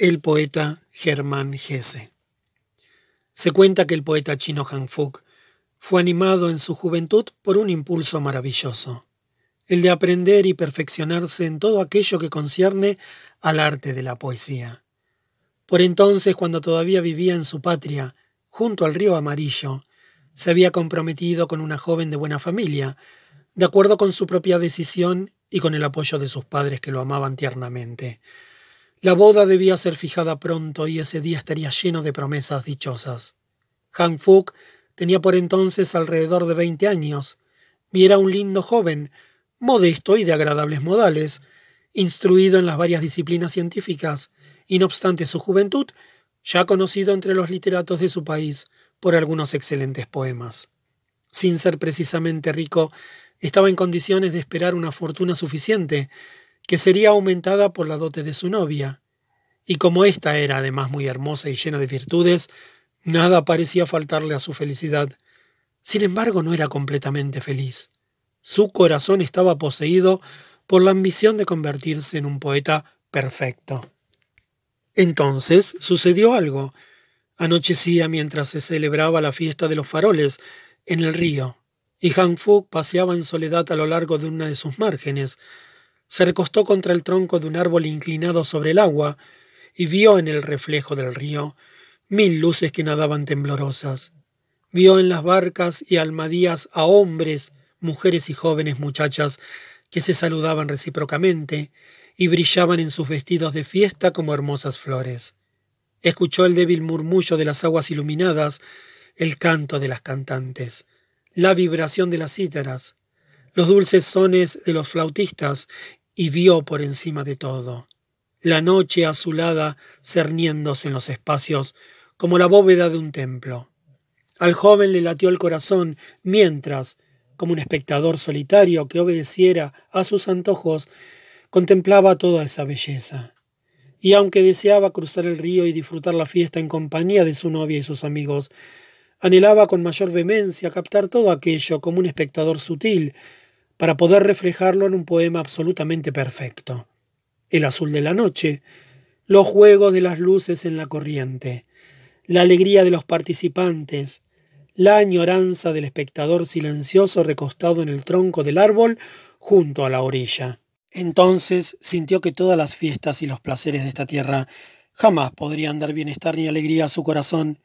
El poeta Germán Hesse. Se cuenta que el poeta chino Han Fuk fue animado en su juventud por un impulso maravilloso, el de aprender y perfeccionarse en todo aquello que concierne al arte de la poesía. Por entonces, cuando todavía vivía en su patria, junto al río Amarillo, se había comprometido con una joven de buena familia, de acuerdo con su propia decisión y con el apoyo de sus padres que lo amaban tiernamente. La boda debía ser fijada pronto y ese día estaría lleno de promesas dichosas. Han Fuk tenía por entonces alrededor de veinte años y era un lindo joven, modesto y de agradables modales, instruido en las varias disciplinas científicas, y no obstante su juventud, ya conocido entre los literatos de su país por algunos excelentes poemas. Sin ser precisamente rico, estaba en condiciones de esperar una fortuna suficiente, que sería aumentada por la dote de su novia. Y como ésta era además muy hermosa y llena de virtudes, nada parecía faltarle a su felicidad. Sin embargo, no era completamente feliz. Su corazón estaba poseído por la ambición de convertirse en un poeta perfecto. Entonces sucedió algo. Anochecía mientras se celebraba la fiesta de los faroles en el río y Han Fu paseaba en soledad a lo largo de una de sus márgenes. Se recostó contra el tronco de un árbol inclinado sobre el agua y vio en el reflejo del río mil luces que nadaban temblorosas. Vio en las barcas y almadías a hombres, mujeres y jóvenes muchachas que se saludaban recíprocamente y brillaban en sus vestidos de fiesta como hermosas flores. Escuchó el débil murmullo de las aguas iluminadas, el canto de las cantantes la vibración de las cítaras, los dulces sones de los flautistas, y vio por encima de todo la noche azulada cerniéndose en los espacios como la bóveda de un templo. Al joven le latió el corazón mientras, como un espectador solitario que obedeciera a sus antojos, contemplaba toda esa belleza. Y aunque deseaba cruzar el río y disfrutar la fiesta en compañía de su novia y sus amigos, Anhelaba con mayor vehemencia captar todo aquello como un espectador sutil, para poder reflejarlo en un poema absolutamente perfecto. El azul de la noche, los juegos de las luces en la corriente, la alegría de los participantes, la añoranza del espectador silencioso recostado en el tronco del árbol junto a la orilla. Entonces sintió que todas las fiestas y los placeres de esta tierra jamás podrían dar bienestar ni alegría a su corazón,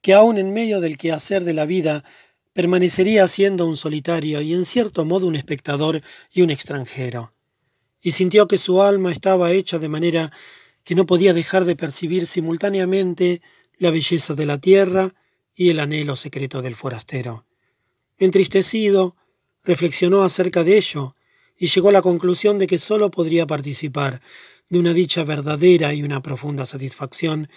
que aun en medio del quehacer de la vida permanecería siendo un solitario y en cierto modo un espectador y un extranjero. Y sintió que su alma estaba hecha de manera que no podía dejar de percibir simultáneamente la belleza de la tierra y el anhelo secreto del forastero. Entristecido, reflexionó acerca de ello y llegó a la conclusión de que sólo podría participar de una dicha verdadera y una profunda satisfacción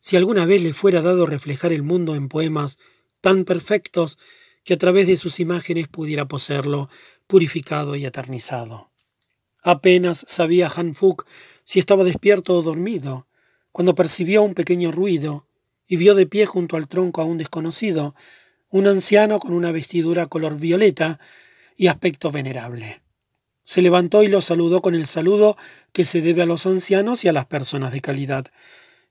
si alguna vez le fuera dado reflejar el mundo en poemas tan perfectos que a través de sus imágenes pudiera poseerlo purificado y eternizado. Apenas sabía Han Fuk si estaba despierto o dormido, cuando percibió un pequeño ruido y vio de pie junto al tronco a un desconocido, un anciano con una vestidura color violeta y aspecto venerable. Se levantó y lo saludó con el saludo que se debe a los ancianos y a las personas de calidad,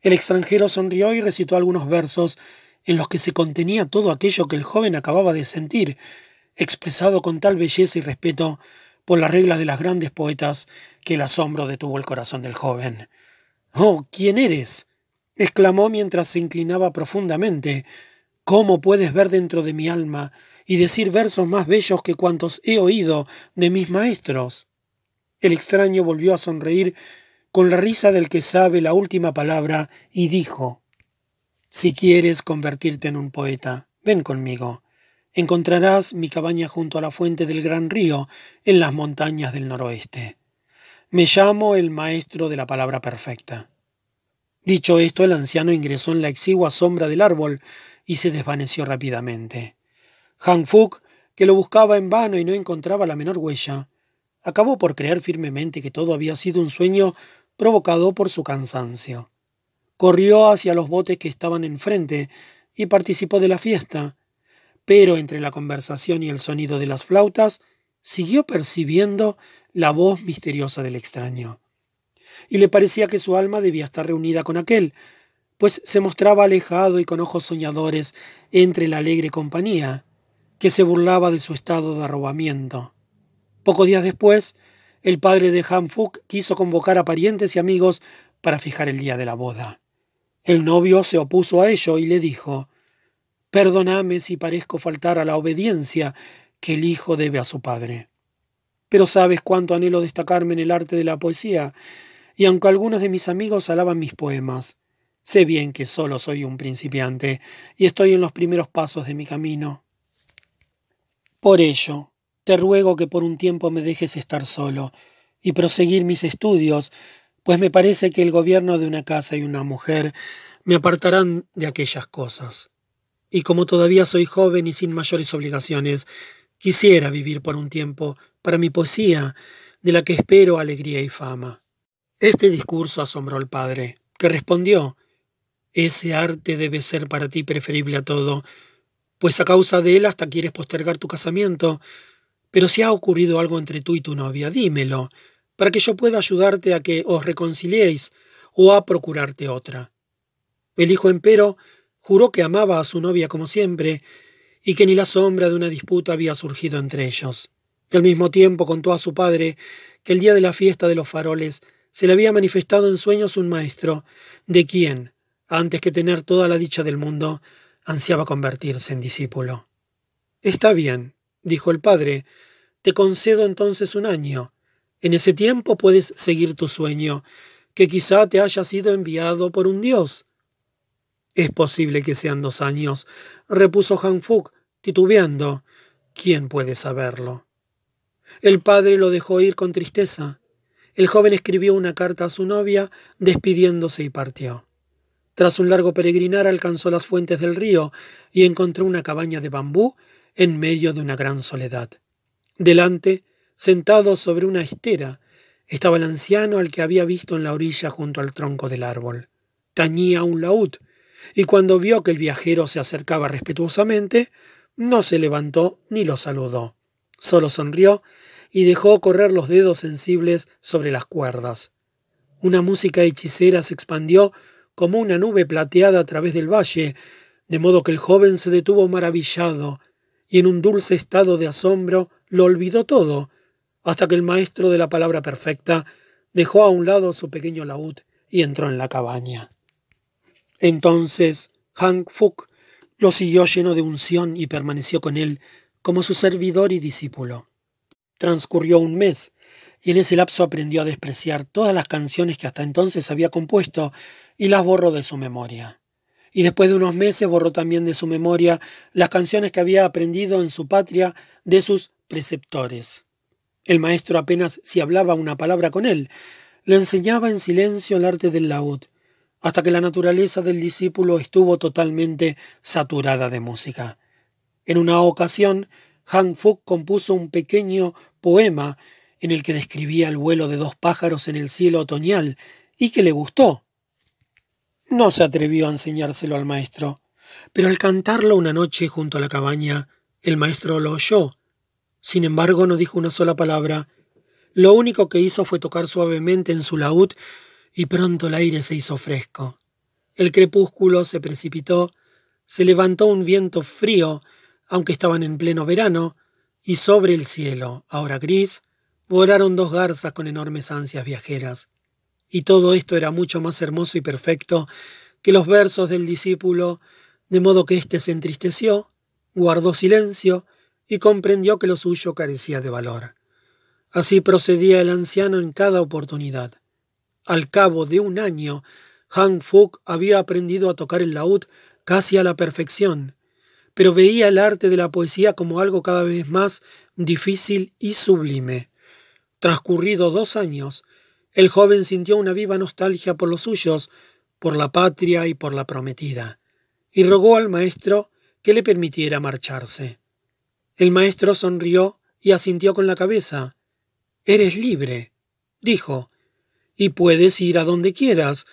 el extranjero sonrió y recitó algunos versos en los que se contenía todo aquello que el joven acababa de sentir, expresado con tal belleza y respeto por las reglas de las grandes poetas que el asombro detuvo el corazón del joven. Oh, ¿quién eres? exclamó mientras se inclinaba profundamente. ¿Cómo puedes ver dentro de mi alma y decir versos más bellos que cuantos he oído de mis maestros? El extraño volvió a sonreír con la risa del que sabe la última palabra, y dijo, Si quieres convertirte en un poeta, ven conmigo. Encontrarás mi cabaña junto a la fuente del gran río, en las montañas del noroeste. Me llamo el maestro de la palabra perfecta. Dicho esto, el anciano ingresó en la exigua sombra del árbol y se desvaneció rápidamente. Han Fuk, que lo buscaba en vano y no encontraba la menor huella, acabó por creer firmemente que todo había sido un sueño provocado por su cansancio. Corrió hacia los botes que estaban enfrente y participó de la fiesta, pero entre la conversación y el sonido de las flautas siguió percibiendo la voz misteriosa del extraño. y le parecía que su alma debía estar reunida con aquel, pues se mostraba alejado y con ojos soñadores entre la alegre compañía, que se burlaba de su estado de arrobamiento. Pocos días después, el padre de Han Fuk quiso convocar a parientes y amigos para fijar el día de la boda. El novio se opuso a ello y le dijo Perdóname si parezco faltar a la obediencia que el hijo debe a su padre. Pero sabes cuánto anhelo destacarme en el arte de la poesía, y aunque algunos de mis amigos alaban mis poemas, sé bien que solo soy un principiante y estoy en los primeros pasos de mi camino. Por ello, te ruego que por un tiempo me dejes estar solo y proseguir mis estudios, pues me parece que el gobierno de una casa y una mujer me apartarán de aquellas cosas. Y como todavía soy joven y sin mayores obligaciones, quisiera vivir por un tiempo para mi poesía, de la que espero alegría y fama. Este discurso asombró al padre, que respondió Ese arte debe ser para ti preferible a todo, pues a causa de él hasta quieres postergar tu casamiento, pero si ha ocurrido algo entre tú y tu novia, dímelo, para que yo pueda ayudarte a que os reconciliéis o a procurarte otra. El hijo empero juró que amaba a su novia como siempre y que ni la sombra de una disputa había surgido entre ellos. Y al mismo tiempo contó a su padre que el día de la fiesta de los faroles se le había manifestado en sueños un maestro, de quien, antes que tener toda la dicha del mundo, ansiaba convertirse en discípulo. Está bien, dijo el padre, te concedo entonces un año. En ese tiempo puedes seguir tu sueño, que quizá te haya sido enviado por un dios. Es posible que sean dos años, repuso Han Fuk, titubeando. ¿Quién puede saberlo? El padre lo dejó ir con tristeza. El joven escribió una carta a su novia, despidiéndose y partió. Tras un largo peregrinar alcanzó las fuentes del río y encontró una cabaña de bambú en medio de una gran soledad. Delante, sentado sobre una estera, estaba el anciano al que había visto en la orilla junto al tronco del árbol. Tañía un laúd, y cuando vio que el viajero se acercaba respetuosamente, no se levantó ni lo saludó. Solo sonrió y dejó correr los dedos sensibles sobre las cuerdas. Una música hechicera se expandió como una nube plateada a través del valle, de modo que el joven se detuvo maravillado y en un dulce estado de asombro lo olvidó todo, hasta que el maestro de la palabra perfecta dejó a un lado su pequeño laúd y entró en la cabaña. Entonces Hank Fuk lo siguió lleno de unción y permaneció con él como su servidor y discípulo. Transcurrió un mes, y en ese lapso aprendió a despreciar todas las canciones que hasta entonces había compuesto y las borró de su memoria. Y después de unos meses borró también de su memoria las canciones que había aprendido en su patria de sus preceptores. El maestro apenas si hablaba una palabra con él, le enseñaba en silencio el arte del laúd, hasta que la naturaleza del discípulo estuvo totalmente saturada de música. En una ocasión, Han Fuk compuso un pequeño poema en el que describía el vuelo de dos pájaros en el cielo otoñal y que le gustó. No se atrevió a enseñárselo al maestro, pero al cantarlo una noche junto a la cabaña, el maestro lo oyó. Sin embargo, no dijo una sola palabra. Lo único que hizo fue tocar suavemente en su laúd y pronto el aire se hizo fresco. El crepúsculo se precipitó, se levantó un viento frío, aunque estaban en pleno verano, y sobre el cielo, ahora gris, volaron dos garzas con enormes ansias viajeras. Y todo esto era mucho más hermoso y perfecto que los versos del discípulo, de modo que éste se entristeció, guardó silencio y comprendió que lo suyo carecía de valor. Así procedía el anciano en cada oportunidad. Al cabo de un año, Han Fuk había aprendido a tocar el laúd casi a la perfección, pero veía el arte de la poesía como algo cada vez más difícil y sublime. Transcurrido dos años, el joven sintió una viva nostalgia por los suyos, por la patria y por la prometida, y rogó al maestro que le permitiera marcharse. El maestro sonrió y asintió con la cabeza. Eres libre, dijo, y puedes ir a donde quieras.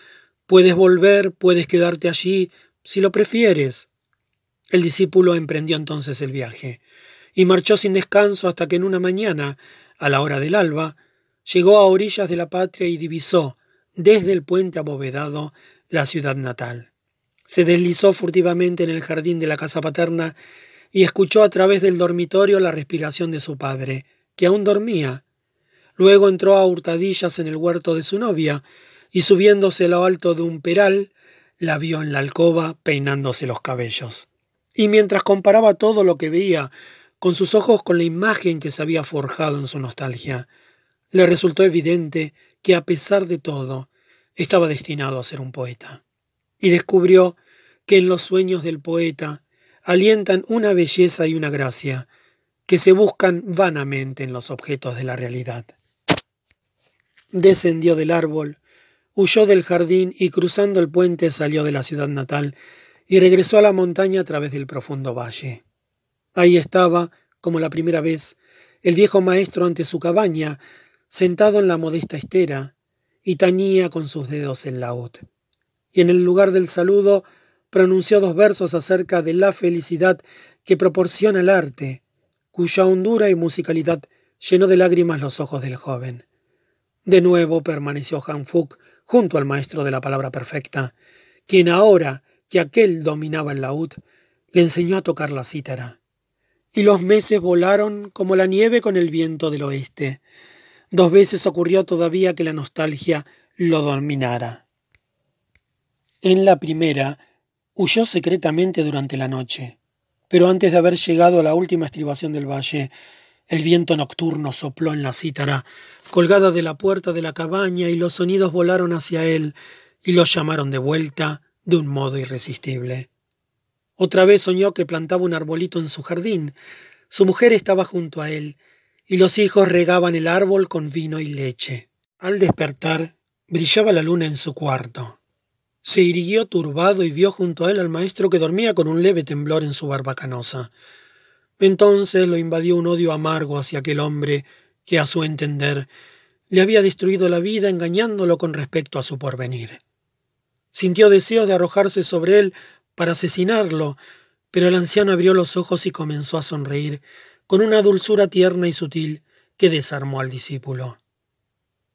Puedes volver, puedes quedarte allí, si lo prefieres. El discípulo emprendió entonces el viaje, y marchó sin descanso hasta que en una mañana, a la hora del alba, llegó a orillas de la patria y divisó, desde el puente abovedado la ciudad natal. Se deslizó furtivamente en el jardín de la casa paterna y escuchó a través del dormitorio la respiración de su padre, que aún dormía. Luego entró a hurtadillas en el huerto de su novia, y subiéndose a lo alto de un peral, la vio en la alcoba peinándose los cabellos. Y mientras comparaba todo lo que veía con sus ojos con la imagen que se había forjado en su nostalgia, le resultó evidente que a pesar de todo, estaba destinado a ser un poeta. Y descubrió que en los sueños del poeta alientan una belleza y una gracia que se buscan vanamente en los objetos de la realidad. Descendió del árbol, huyó del jardín y cruzando el puente salió de la ciudad natal y regresó a la montaña a través del profundo valle. Ahí estaba, como la primera vez, el viejo maestro ante su cabaña, sentado en la modesta estera, y tañía con sus dedos el laúd. Y en el lugar del saludo pronunció dos versos acerca de la felicidad que proporciona el arte, cuya hondura y musicalidad llenó de lágrimas los ojos del joven. De nuevo permaneció Han Fuk junto al maestro de la palabra perfecta, quien ahora que aquel dominaba el laúd, le enseñó a tocar la cítara. Y los meses volaron como la nieve con el viento del oeste. Dos veces ocurrió todavía que la nostalgia lo dominara. En la primera, huyó secretamente durante la noche, pero antes de haber llegado a la última estribación del valle, el viento nocturno sopló en la cítara, colgada de la puerta de la cabaña, y los sonidos volaron hacia él y lo llamaron de vuelta de un modo irresistible. Otra vez soñó que plantaba un arbolito en su jardín. Su mujer estaba junto a él, y los hijos regaban el árbol con vino y leche. Al despertar, brillaba la luna en su cuarto. Se irguió turbado y vio junto a él al maestro que dormía con un leve temblor en su barba canosa. Entonces lo invadió un odio amargo hacia aquel hombre que, a su entender, le había destruido la vida engañándolo con respecto a su porvenir. Sintió deseos de arrojarse sobre él para asesinarlo, pero el anciano abrió los ojos y comenzó a sonreír con una dulzura tierna y sutil que desarmó al discípulo.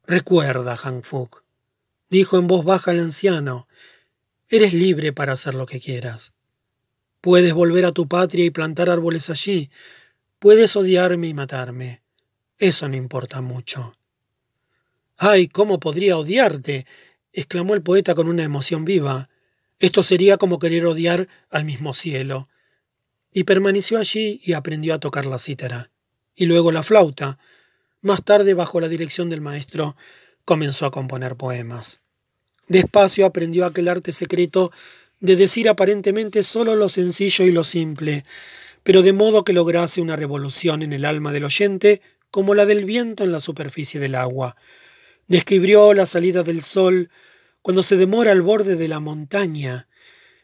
Recuerda, Han Fuk, dijo en voz baja el anciano, eres libre para hacer lo que quieras. Puedes volver a tu patria y plantar árboles allí. Puedes odiarme y matarme. Eso no importa mucho. ¡Ay, cómo podría odiarte! exclamó el poeta con una emoción viva. Esto sería como querer odiar al mismo cielo y permaneció allí y aprendió a tocar la cítara, y luego la flauta. Más tarde, bajo la dirección del maestro, comenzó a componer poemas. Despacio aprendió aquel arte secreto de decir aparentemente solo lo sencillo y lo simple, pero de modo que lograse una revolución en el alma del oyente como la del viento en la superficie del agua. Describió la salida del sol cuando se demora al borde de la montaña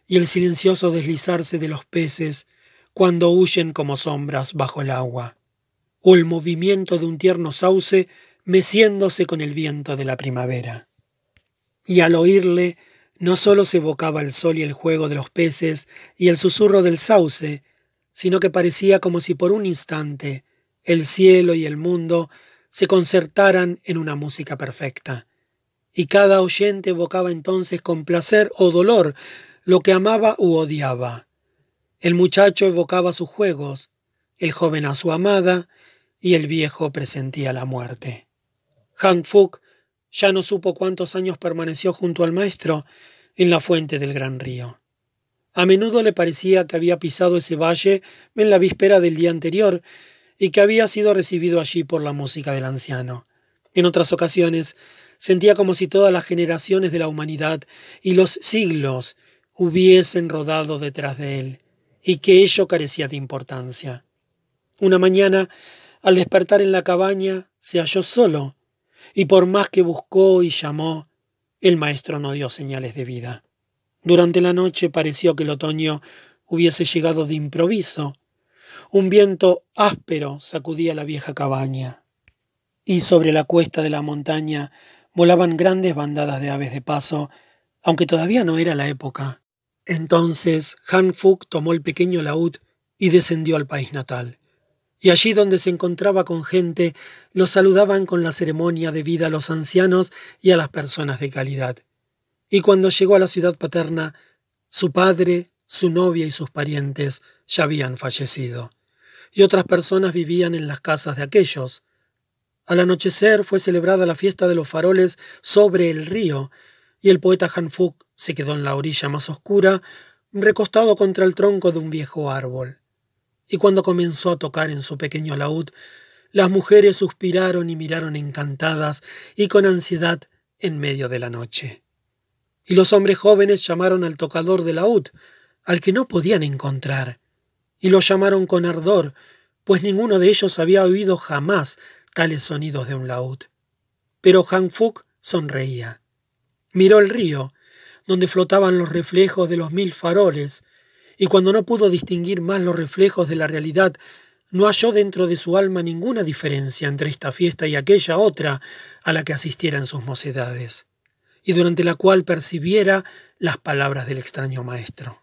y el silencioso deslizarse de los peces cuando huyen como sombras bajo el agua, o el movimiento de un tierno sauce meciéndose con el viento de la primavera. Y al oírle, no sólo se evocaba el sol y el juego de los peces y el susurro del sauce, sino que parecía como si por un instante el cielo y el mundo se concertaran en una música perfecta. Y cada oyente evocaba entonces con placer o dolor lo que amaba u odiaba. El muchacho evocaba sus juegos, el joven a su amada, y el viejo presentía la muerte. Han Fuk ya no supo cuántos años permaneció junto al maestro en la fuente del gran río. A menudo le parecía que había pisado ese valle en la víspera del día anterior y que había sido recibido allí por la música del anciano. En otras ocasiones sentía como si todas las generaciones de la humanidad y los siglos hubiesen rodado detrás de él, y que ello carecía de importancia. Una mañana, al despertar en la cabaña, se halló solo, y por más que buscó y llamó, el maestro no dio señales de vida. Durante la noche pareció que el otoño hubiese llegado de improviso. Un viento áspero sacudía la vieja cabaña, y sobre la cuesta de la montaña volaban grandes bandadas de aves de paso, aunque todavía no era la época. Entonces Han Fuk tomó el pequeño laúd y descendió al país natal, Y allí donde se encontraba con gente, lo saludaban con la ceremonia debida a los ancianos y a las personas de calidad. Y cuando llegó a la ciudad paterna, su padre, su novia y sus parientes ya habían fallecido, y otras personas vivían en las casas de aquellos. Al anochecer fue celebrada la fiesta de los faroles sobre el río, y el poeta Hanfuk se quedó en la orilla más oscura, recostado contra el tronco de un viejo árbol. Y cuando comenzó a tocar en su pequeño laúd, las mujeres suspiraron y miraron encantadas y con ansiedad en medio de la noche. Y los hombres jóvenes llamaron al tocador de laúd, al que no podían encontrar, y lo llamaron con ardor, pues ninguno de ellos había oído jamás tales sonidos de un laúd. Pero Han Fuk sonreía. Miró el río, donde flotaban los reflejos de los mil faroles, y cuando no pudo distinguir más los reflejos de la realidad, no halló dentro de su alma ninguna diferencia entre esta fiesta y aquella otra a la que asistiera en sus mocedades, y durante la cual percibiera las palabras del extraño maestro.